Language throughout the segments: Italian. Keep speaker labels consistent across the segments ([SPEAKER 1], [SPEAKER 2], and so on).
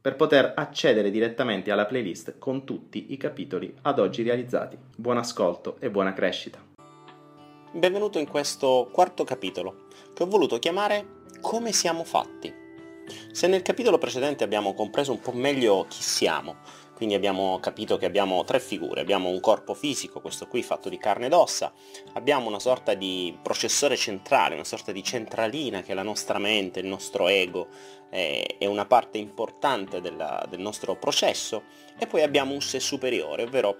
[SPEAKER 1] per poter accedere direttamente alla playlist con tutti i capitoli ad oggi realizzati. Buon ascolto e buona crescita.
[SPEAKER 2] Benvenuto in questo quarto capitolo, che ho voluto chiamare Come siamo fatti. Se nel capitolo precedente abbiamo compreso un po' meglio chi siamo, quindi abbiamo capito che abbiamo tre figure, abbiamo un corpo fisico, questo qui fatto di carne ed ossa, abbiamo una sorta di processore centrale, una sorta di centralina che è la nostra mente, il nostro ego, è una parte importante della, del nostro processo, e poi abbiamo un sé superiore, ovvero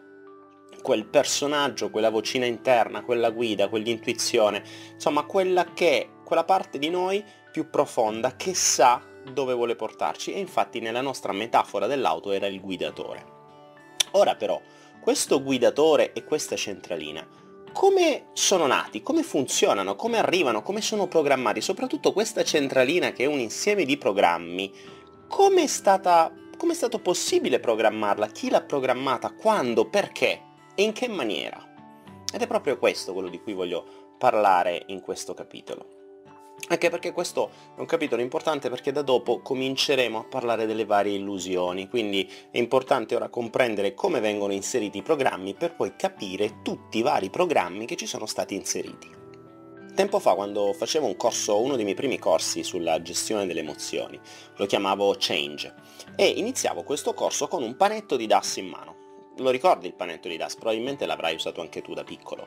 [SPEAKER 2] quel personaggio, quella vocina interna, quella guida, quell'intuizione, insomma quella che, quella parte di noi più profonda che sa dove vuole portarci. E infatti nella nostra metafora dell'auto era il guidatore. Ora però, questo guidatore e questa centralina, come sono nati, come funzionano, come arrivano, come sono programmati, soprattutto questa centralina che è un insieme di programmi, come è, stata, come è stato possibile programmarla, chi l'ha programmata, quando, perché? E in che maniera? Ed è proprio questo quello di cui voglio parlare in questo capitolo. Anche perché questo è un capitolo importante perché da dopo cominceremo a parlare delle varie illusioni, quindi è importante ora comprendere come vengono inseriti i programmi per poi capire tutti i vari programmi che ci sono stati inseriti. Tempo fa, quando facevo un corso, uno dei miei primi corsi sulla gestione delle emozioni, lo chiamavo Change, e iniziavo questo corso con un panetto di DAS in mano. Lo ricordi il panetto di DAS? Probabilmente l'avrai usato anche tu da piccolo.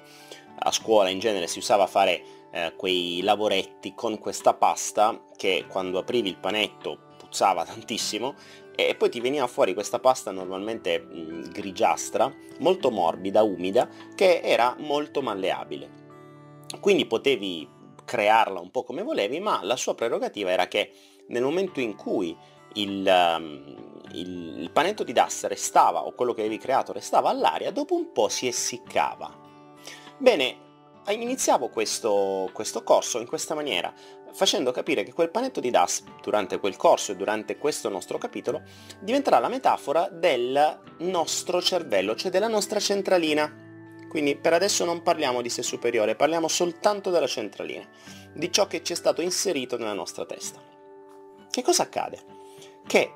[SPEAKER 2] A scuola in genere si usava fare eh, quei lavoretti con questa pasta che quando aprivi il panetto puzzava tantissimo e poi ti veniva fuori questa pasta normalmente mh, mm, grigiastra, molto morbida, umida, che era molto malleabile. Quindi potevi crearla un po' come volevi, ma la sua prerogativa era che nel momento in cui il, um, il, il panetto di DAS restava, o quello che avevi creato restava all'aria, dopo un po' si essiccava. Bene, iniziavo questo, questo corso in questa maniera, facendo capire che quel panetto di DAS, durante quel corso e durante questo nostro capitolo, diventerà la metafora del nostro cervello, cioè della nostra centralina. Quindi per adesso non parliamo di sé superiore, parliamo soltanto della centralina, di ciò che ci è stato inserito nella nostra testa. Che cosa accade? Che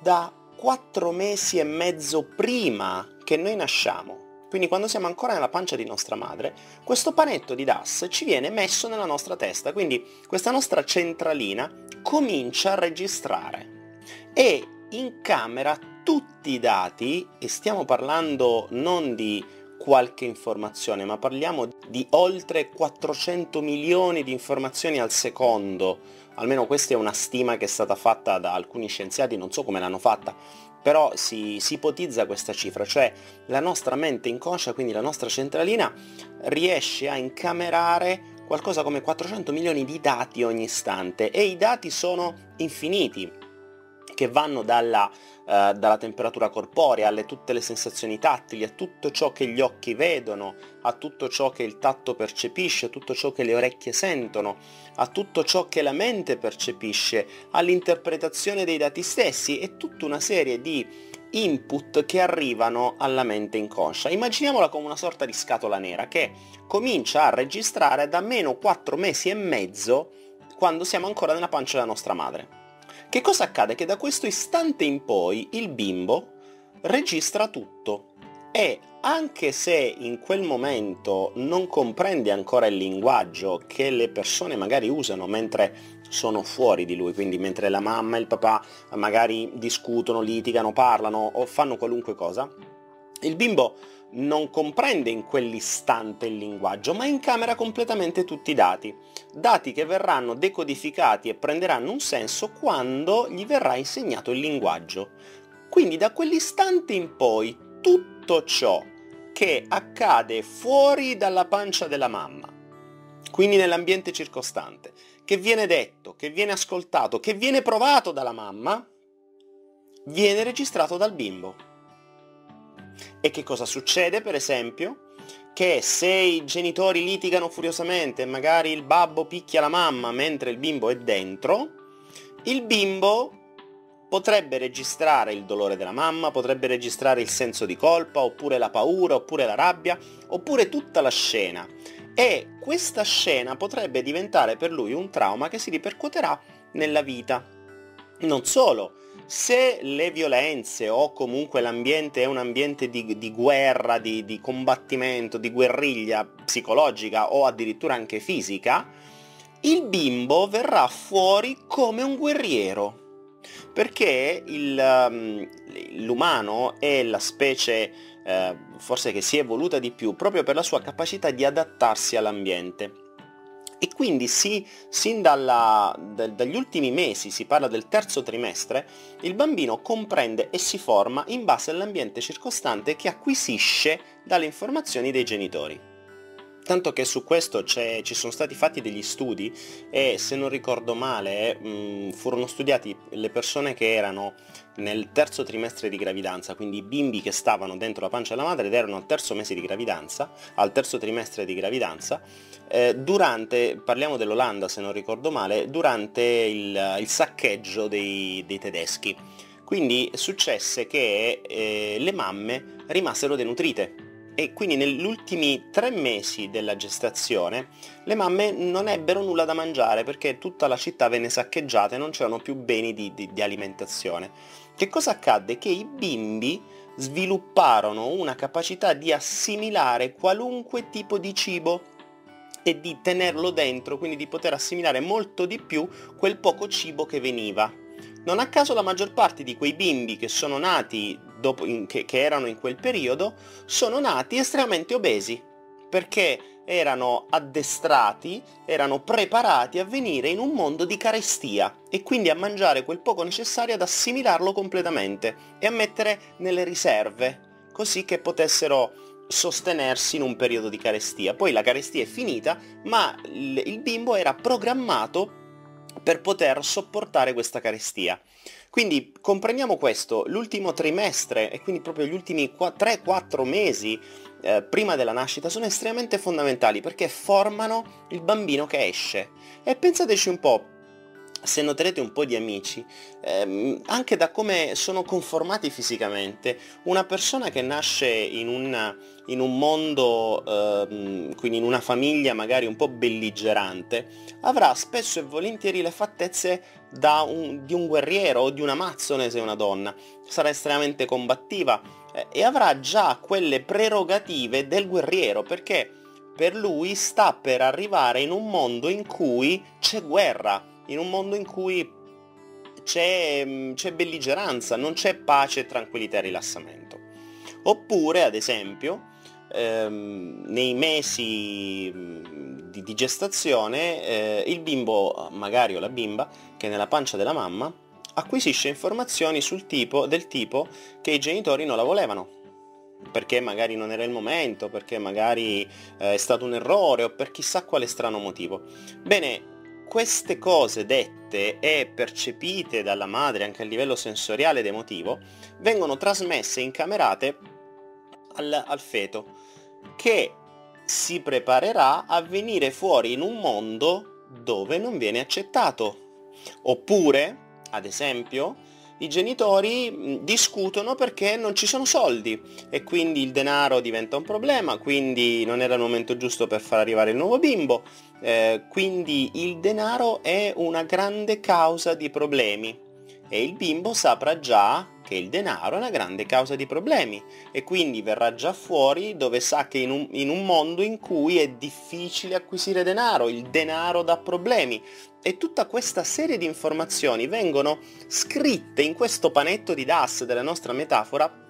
[SPEAKER 2] da quattro mesi e mezzo prima che noi nasciamo, quindi quando siamo ancora nella pancia di nostra madre, questo panetto di DAS ci viene messo nella nostra testa, quindi questa nostra centralina comincia a registrare. E incamera tutti i dati, e stiamo parlando non di qualche informazione, ma parliamo di oltre 400 milioni di informazioni al secondo, almeno questa è una stima che è stata fatta da alcuni scienziati, non so come l'hanno fatta, però si, si, ipotizza questa cifra, cioè la nostra mente inconscia, quindi la nostra centralina, riesce a incamerare qualcosa come 400 milioni di dati ogni istante. E i dati sono infiniti, che vanno dalla, uh, dalla temperatura corporea alle tutte le sensazioni tattili, a tutto ciò che gli occhi vedono, a tutto ciò che il tatto percepisce, a tutto ciò che le orecchie sentono, a tutto ciò che la mente percepisce, all'interpretazione dei dati stessi e tutta una serie di input che arrivano alla mente inconscia. Immaginiamola come una sorta di scatola nera che comincia a registrare da meno 4 mesi e mezzo quando siamo ancora nella pancia della nostra madre. Che cosa accade? Che da questo istante in poi il bimbo registra tutto e anche se in quel momento non comprende ancora il linguaggio che le persone magari usano mentre sono fuori di lui, quindi mentre la mamma e il papà magari discutono, litigano, parlano o fanno qualunque cosa, il bimbo non comprende in quell'istante il linguaggio, ma incamera completamente tutti i dati. Dati che verranno decodificati e prenderanno un senso quando gli verrà insegnato il linguaggio. Quindi da quell'istante in poi tutto ciò che accade fuori dalla pancia della mamma, quindi nell'ambiente circostante, che viene detto, che viene ascoltato, che viene provato dalla mamma, viene registrato dal bimbo. E che cosa succede, per esempio? Che se i genitori litigano furiosamente e magari il babbo picchia la mamma mentre il bimbo è dentro, il bimbo potrebbe registrare il dolore della mamma, potrebbe registrare il senso di colpa, oppure la paura, oppure la rabbia, oppure tutta la scena. E questa scena potrebbe diventare per lui un trauma che si ripercuoterà nella vita. Non solo, se le violenze o comunque l'ambiente è un ambiente di, di guerra, di, di combattimento, di guerriglia psicologica o addirittura anche fisica, il bimbo verrà fuori come un guerriero. Perché il, um, l'umano è la specie eh, forse che si è evoluta di più proprio per la sua capacità di adattarsi all'ambiente. E quindi sì, sin dalla, da, dagli ultimi mesi, si parla del terzo trimestre, il bambino comprende e si forma in base all'ambiente circostante che acquisisce dalle informazioni dei genitori. Tanto che su questo ci sono stati fatti degli studi e se non ricordo male mh, furono studiati le persone che erano nel terzo trimestre di gravidanza, quindi i bimbi che stavano dentro la pancia della madre ed erano al terzo mese di gravidanza, al terzo trimestre di gravidanza, eh, durante, parliamo dell'Olanda se non ricordo male, durante il, il saccheggio dei, dei, tedeschi. Quindi successe che eh, le mamme rimasero denutrite e quindi negli ultimi tre mesi della gestazione le mamme non ebbero nulla da mangiare perché tutta la città venne saccheggiata e non c'erano più beni di, di, di alimentazione. Che cosa accadde? Che i bimbi svilupparono una capacità di assimilare qualunque tipo di cibo e di tenerlo dentro, quindi di poter assimilare molto di più quel poco cibo che veniva. Non a caso la maggior parte di quei bimbi che sono nati dopo, in, che, che erano in quel periodo sono nati estremamente obesi perché erano addestrati, erano preparati a venire in un mondo di carestia e quindi a mangiare quel poco necessario ad assimilarlo completamente e a mettere nelle riserve, così che potessero sostenersi in un periodo di carestia. Poi la carestia è finita, ma il, bimbo era programmato per poter sopportare questa carestia. Quindi comprendiamo questo, l'ultimo trimestre e quindi proprio gli ultimi 3-4 mesi eh, prima della nascita sono estremamente fondamentali perché formano il bambino che esce. E pensateci un po', se noterete un po' di amici, ehm, anche da come sono conformati fisicamente, una persona che nasce in, una, in un mondo, ehm, quindi in una famiglia magari un po' belligerante, avrà spesso e volentieri le fattezze un, di un guerriero o di un amazzone se è una donna, sarà estremamente combattiva eh, e avrà già quelle prerogative del guerriero perché per lui sta per arrivare in un mondo in cui c'è guerra, in un mondo in cui c'è, mm, c'è belligeranza, non c'è pace, tranquillità e rilassamento. Oppure, ad esempio, ehm, nei mesi mm, di, di gestazione eh, il bimbo, magari o la bimba, che è nella pancia della mamma, acquisisce informazioni tipo, del tipo che i genitori non la volevano perché magari non era il momento, perché magari eh, è stato un errore o per chissà quale strano motivo. Bene, queste cose dette e percepite dalla madre anche a livello sensoriale ed emotivo vengono trasmesse incamerate al, al feto che si preparerà a venire fuori in un mondo dove non viene accettato. Oppure, ad esempio, i genitori discutono perché non ci sono soldi e quindi il denaro diventa un problema, quindi non era il momento giusto per far arrivare il nuovo bimbo, eh, quindi il denaro è una grande causa di problemi e il bimbo saprà già che il denaro è una grande causa di problemi e quindi verrà già fuori dove sa che in un, in un mondo in cui è difficile acquisire denaro, il denaro dà problemi. E tutta questa serie di informazioni vengono scritte in questo panetto di DAS della nostra metafora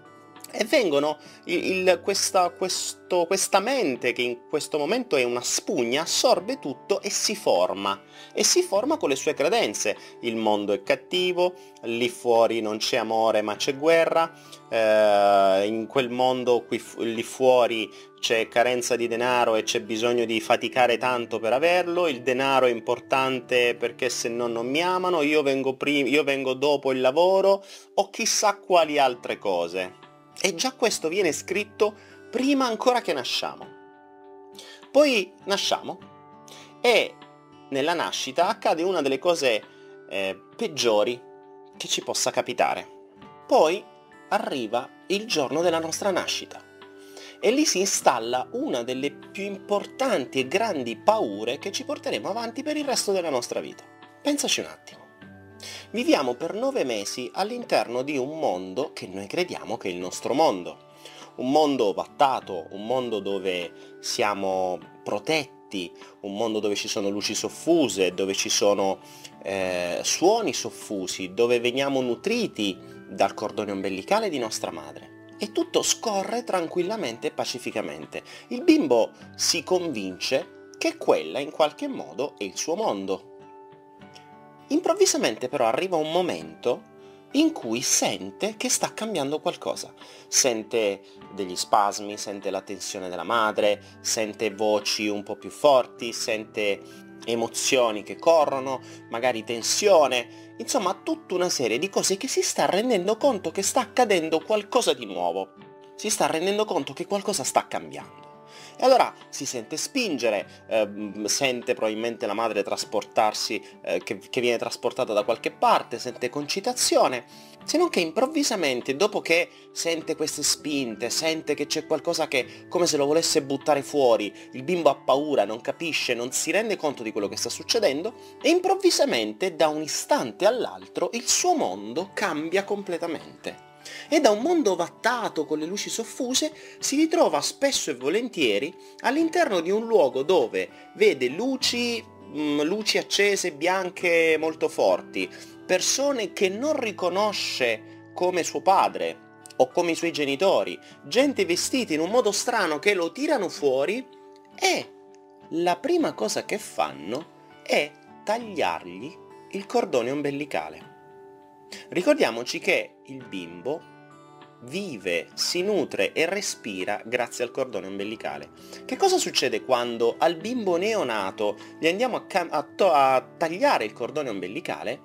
[SPEAKER 2] e vengono il, questa, questo, questa mente che in questo momento è una spugna assorbe tutto e si forma. E si forma con le sue credenze. Il mondo è cattivo lì fuori non c'è amore ma c'è guerra. Eh, in quel mondo qui, lì fuori c'è carenza di denaro e c'è bisogno di faticare tanto per averlo. Il denaro è importante perché se no non mi amano. Io vengo, io vengo dopo il lavoro. O chissà quali altre cose e già questo viene scritto prima ancora che nasciamo. Poi nasciamo e nella nascita accade una delle cose eh, peggiori che ci possa capitare. Poi arriva il giorno della nostra nascita e lì si installa una delle più importanti e grandi paure che ci porteremo avanti per il resto della nostra vita. Pensaci un attimo. Viviamo per nove mesi all'interno di un mondo che noi crediamo che è il nostro mondo. Un mondo ovattato, un mondo dove siamo protetti, un mondo dove ci sono luci soffuse, dove ci sono eh, suoni soffusi, dove veniamo nutriti dal cordone ombelicale di nostra madre. E tutto scorre tranquillamente e pacificamente. Il bimbo si convince che quella in qualche modo è il suo mondo, Improvvisamente però arriva un momento in cui sente che sta cambiando qualcosa. Sente degli spasmi, sente la tensione della madre, sente voci un po' più forti, sente emozioni che corrono, magari tensione, insomma tutta una serie di cose che si sta rendendo conto che sta accadendo qualcosa di nuovo. Si sta rendendo conto che qualcosa sta cambiando. E allora si sente spingere, eh, sente probabilmente la madre trasportarsi, eh, che, che viene trasportata da qualche parte, sente concitazione, se non che improvvisamente, dopo che sente queste spinte, sente che c'è qualcosa che come se lo volesse buttare fuori, il bimbo ha paura, non capisce, non si rende conto di quello che sta succedendo, e improvvisamente, da un istante all'altro, il suo mondo cambia completamente e da un mondo vattato con le luci soffuse si ritrova spesso e volentieri all'interno di un luogo dove vede luci, mh, mm, luci accese bianche molto forti, persone che non riconosce come suo padre o come i suoi genitori, gente vestita in un modo strano che lo tirano fuori e la prima cosa che fanno è tagliargli il cordone ombelicale. Ricordiamoci che il bimbo vive, si nutre e respira grazie al cordone ombelicale. Che cosa succede quando al bimbo neonato gli andiamo a, cam- a, to- a tagliare il cordone ombelicale?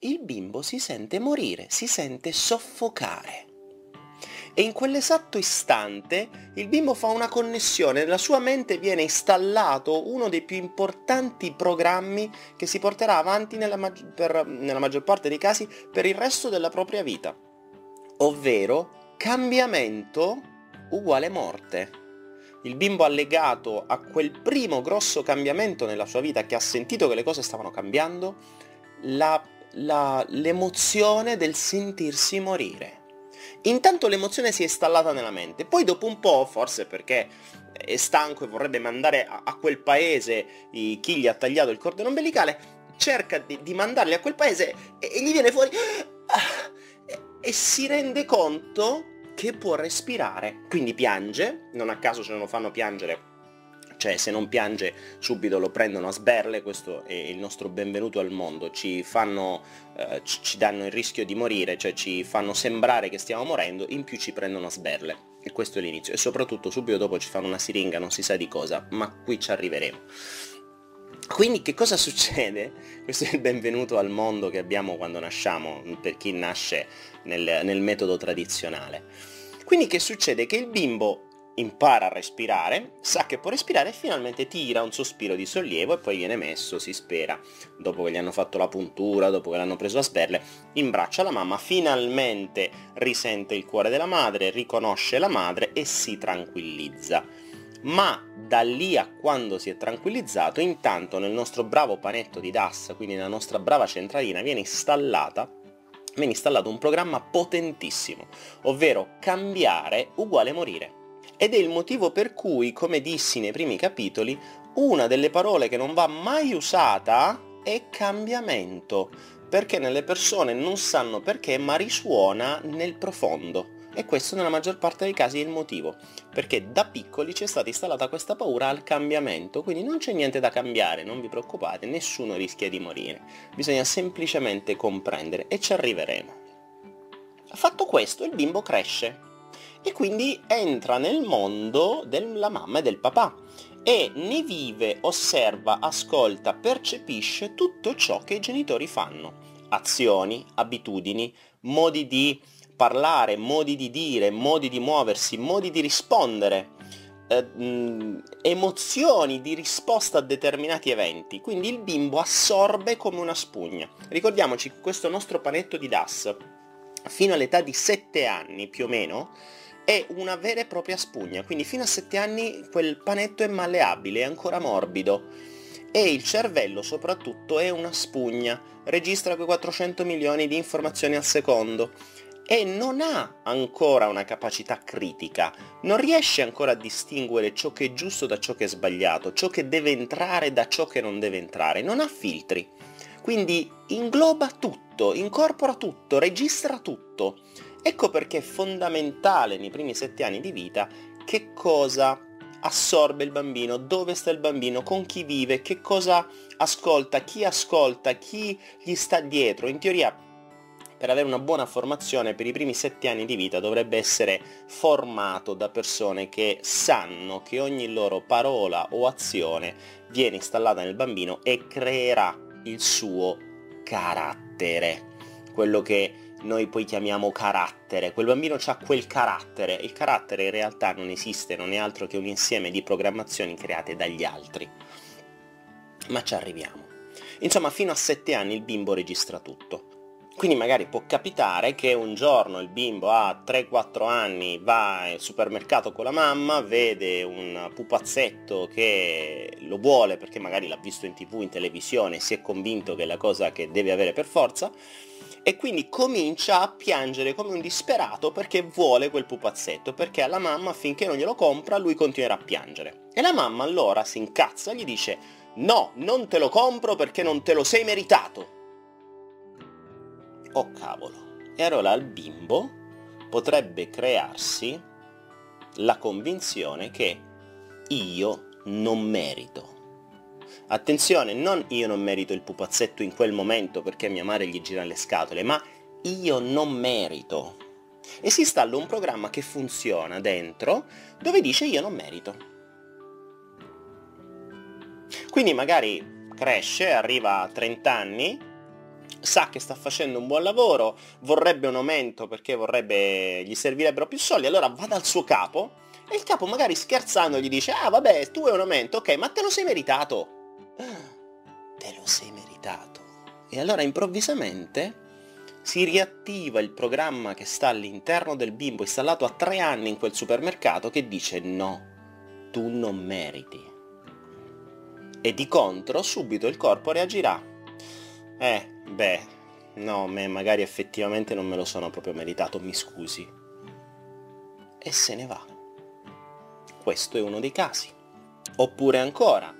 [SPEAKER 2] Il bimbo si sente morire, si sente soffocare. E in quell'esatto istante il bimbo fa una connessione, nella sua mente viene installato uno dei più importanti programmi che si porterà avanti nella, mag- per, nella maggior parte dei casi per il resto della propria vita ovvero cambiamento uguale morte. Il bimbo ha legato a quel primo grosso cambiamento nella sua vita che ha sentito che le cose stavano cambiando, la, la, l'emozione del sentirsi morire. Intanto l'emozione si è installata nella mente, poi dopo un po', forse perché è stanco e vorrebbe mandare a, quel paese chi gli ha tagliato il cordone ombelicale, cerca di, di mandarli a quel paese e, e gli viene fuori... Ah, e si rende conto che può respirare. Quindi piange, non a caso ce lo fanno piangere cioè se non piange subito lo prendono a sberle, questo è il nostro benvenuto al mondo, ci fanno, eh, ci danno il rischio di morire, cioè ci fanno sembrare che stiamo morendo, in più ci prendono a sberle. E questo è l'inizio. E soprattutto subito dopo ci fanno una siringa, non si sa di cosa, ma qui ci arriveremo. Quindi che cosa succede? Questo è il benvenuto al mondo che abbiamo quando nasciamo, per chi nasce nel, nel metodo tradizionale. Quindi che succede? Che il bimbo impara a respirare, sa che può respirare e finalmente tira un sospiro di sollievo e poi viene messo, si spera, dopo che gli hanno fatto la puntura, dopo che l'hanno preso a sberle, in braccio alla mamma, finalmente risente il cuore della madre, riconosce la madre e si tranquillizza ma da lì a quando si è tranquillizzato, intanto nel nostro bravo panetto di DAS, quindi nella nostra brava centralina, viene installata viene installato un programma potentissimo, ovvero cambiare uguale morire. Ed è il motivo per cui, come dissi nei primi capitoli, una delle parole che non va mai usata è cambiamento, perché nelle persone non sanno perché, ma risuona nel profondo. E questo nella maggior parte dei casi è il motivo, perché da piccoli c'è stata installata questa paura al cambiamento, quindi non c'è niente da cambiare, non vi preoccupate, nessuno rischia di morire, bisogna semplicemente comprendere e ci arriveremo. Fatto questo il bimbo cresce e quindi entra nel mondo della mamma e del papà e ne vive, osserva, ascolta, percepisce tutto ciò che i genitori fanno. Azioni, abitudini, modi di parlare, modi di dire, modi di muoversi, modi di rispondere, eh, mh, emozioni di risposta a determinati eventi. Quindi il bimbo assorbe come una spugna. Ricordiamoci che questo nostro panetto di DAS, fino all'età di 7 anni più o meno, è una vera e propria spugna, quindi fino a 7 anni quel panetto è malleabile, è ancora morbido. E il cervello soprattutto è una spugna, registra quei 400 milioni di informazioni al secondo. E non ha ancora una capacità critica, non riesce ancora a distinguere ciò che è giusto da ciò che è sbagliato, ciò che deve entrare da ciò che non deve entrare, non ha filtri. Quindi ingloba tutto, incorpora tutto, registra tutto Ecco perché è fondamentale nei primi sette anni di vita che cosa assorbe il bambino, dove sta il bambino, con chi vive, che cosa ascolta, chi ascolta, chi gli sta dietro. In teoria per avere una buona formazione per i primi sette anni di vita dovrebbe essere formato da persone che sanno che ogni loro parola o azione viene installata nel bambino e creerà il suo carattere, quello che noi poi chiamiamo carattere. Quel bambino ha quel carattere. Il carattere in realtà non esiste, non è altro che un insieme di programmazioni create dagli altri. Ma ci arriviamo. Insomma, fino a 7 anni il bimbo registra tutto. Quindi magari può capitare che un giorno il bimbo a 3-4 anni va al supermercato con la mamma, vede un pupazzetto che lo vuole perché magari l'ha visto in tv, in televisione, si è convinto che è la cosa che deve avere per forza, e quindi comincia a piangere come un disperato perché vuole quel pupazzetto, perché alla mamma finché non glielo compra lui continuerà a piangere. E la mamma allora si incazza e gli dice no, non te lo compro perché non te lo sei meritato. Oh cavolo. E allora al bimbo potrebbe crearsi la convinzione che io non merito. Attenzione, non io non merito il pupazzetto in quel momento perché mia madre gli gira le scatole, ma io non merito. E si installa un programma che funziona dentro dove dice io non merito. Quindi magari cresce, arriva a 30 anni, sa che sta facendo un buon lavoro, vorrebbe un aumento perché vorrebbe, gli servirebbero più soldi, allora va dal suo capo e il capo magari scherzando gli dice ah vabbè tu hai un aumento, ok ma te lo sei meritato te lo sei meritato. E allora improvvisamente si riattiva il programma che sta all'interno del bimbo installato a tre anni in quel supermercato che dice no, tu non meriti. E di contro subito il corpo reagirà. Eh, beh, no, me magari effettivamente non me lo sono proprio meritato, mi scusi. E se ne va. Questo è uno dei casi. Oppure ancora,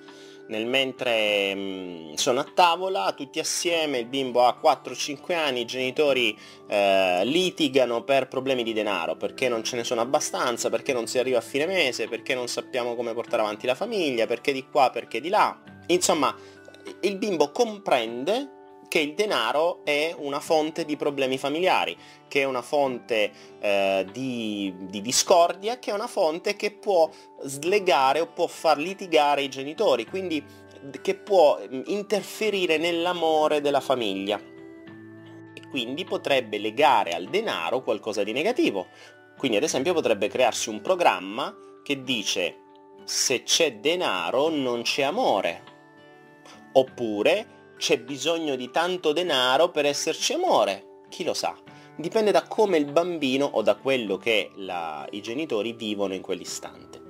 [SPEAKER 2] nel mentre mh, mm, sono a tavola, tutti assieme, il bimbo ha 4-5 anni, i genitori eh, litigano per problemi di denaro, perché non ce ne sono abbastanza, perché non si arriva a fine mese, perché non sappiamo come portare avanti la famiglia, perché di qua, perché di là. Insomma, il bimbo comprende che il denaro è una fonte di problemi familiari, che è una fonte eh, di, di, discordia, che è una fonte che può slegare o può far litigare i genitori, quindi che può mm, interferire nell'amore della famiglia. E quindi potrebbe legare al denaro qualcosa di negativo. Quindi ad esempio potrebbe crearsi un programma che dice se c'è denaro non c'è amore. Oppure c'è bisogno di tanto denaro per esserci amore. Chi lo sa? Dipende da come il bambino o da quello che la, i genitori vivono in quell'istante.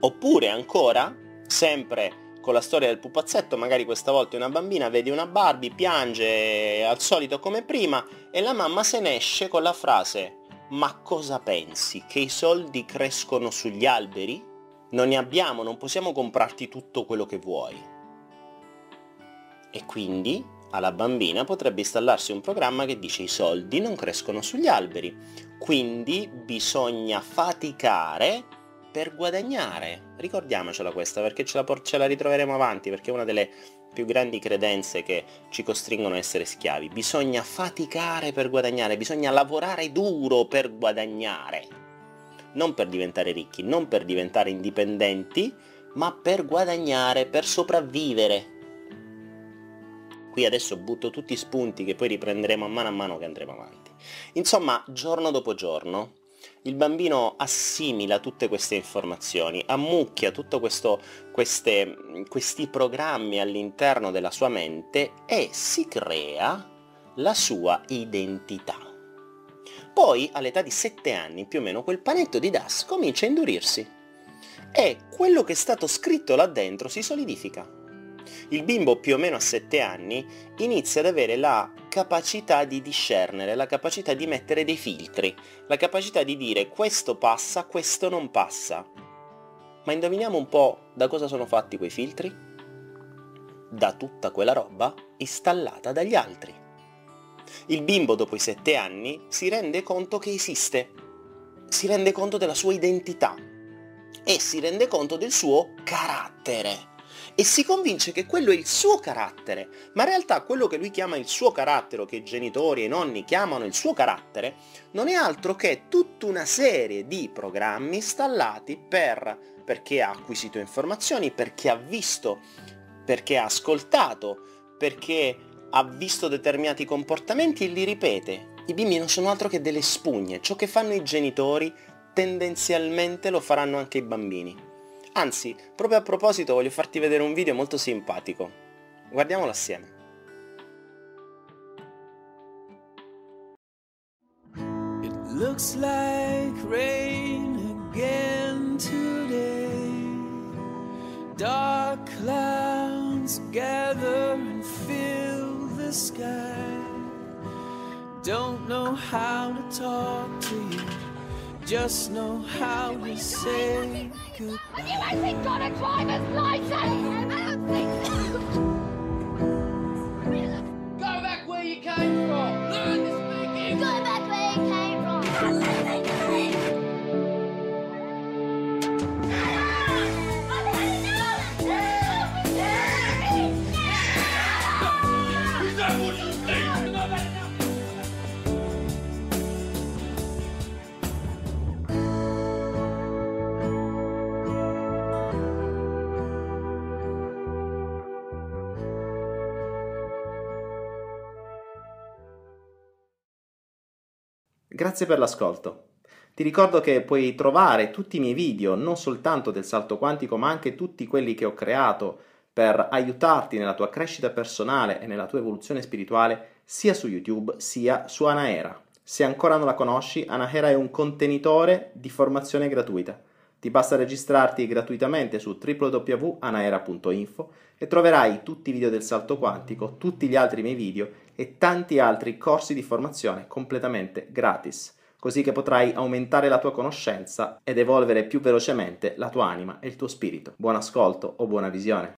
[SPEAKER 2] Oppure ancora, sempre con la storia del pupazzetto, magari questa volta una bambina vede una Barbie, piange al solito come prima e la mamma se ne esce con la frase ma cosa pensi? Che i soldi crescono sugli alberi? Non ne abbiamo, non possiamo comprarti tutto quello che vuoi. E quindi alla bambina potrebbe installarsi un programma che dice i soldi non crescono sugli alberi, quindi bisogna faticare per guadagnare. Ricordiamocela questa perché ce la, ce la ritroveremo avanti, perché è una delle più grandi credenze che ci costringono a essere schiavi. Bisogna faticare per guadagnare, bisogna lavorare duro per guadagnare. Non per diventare ricchi, non per diventare indipendenti, ma per guadagnare, per sopravvivere. Qui adesso butto tutti spunti che poi riprenderemo a mano a mano che andremo avanti. Insomma, giorno dopo giorno, il bambino assimila tutte queste informazioni, ammucchia tutti questi programmi all'interno della sua mente e si crea la sua identità. Poi, all'età di 7 anni, più o meno, quel panetto di DAS comincia a indurirsi e quello che è stato scritto là dentro si solidifica il bimbo più o meno a 7 anni inizia ad avere la capacità di discernere, la capacità di mettere dei filtri, la capacità di dire questo passa, questo non passa. Ma indoviniamo un po' da cosa sono fatti quei filtri? Da tutta quella roba installata dagli altri. Il bimbo dopo i 7 anni si rende conto che esiste, si rende conto della sua identità e si rende conto del suo carattere e si convince che quello è il suo carattere, ma in realtà quello che lui chiama il suo carattere, o che i genitori e i nonni chiamano il suo carattere, non è altro che tutta una serie di programmi installati per, perché ha acquisito informazioni, perché ha visto, perché ha ascoltato, perché ha visto determinati comportamenti e li ripete. I bimbi non sono altro che delle spugne, ciò che fanno i genitori tendenzialmente lo faranno anche i bambini. Anzi, proprio a proposito voglio farti vedere un video molto simpatico. Guardiamolo assieme. It looks like rain again today. Dark clouds gather and fill the sky. Don't know how to talk to you. Just know how to say goodbye. Have you a driver's license? I.
[SPEAKER 1] Grazie per l'ascolto. Ti ricordo che puoi trovare tutti i miei video, non soltanto del salto quantico, ma anche tutti quelli che ho creato per aiutarti nella tua crescita personale e nella tua evoluzione spirituale, sia su YouTube sia su Anaera. Se ancora non la conosci, Anaera è un contenitore di formazione gratuita. Ti basta registrarti gratuitamente su www.anaera.info e troverai tutti i video del salto quantico, tutti gli altri miei video e tanti altri corsi di formazione completamente gratis, così che potrai aumentare la tua conoscenza ed evolvere più velocemente la tua anima e il tuo spirito. Buon ascolto o buona visione.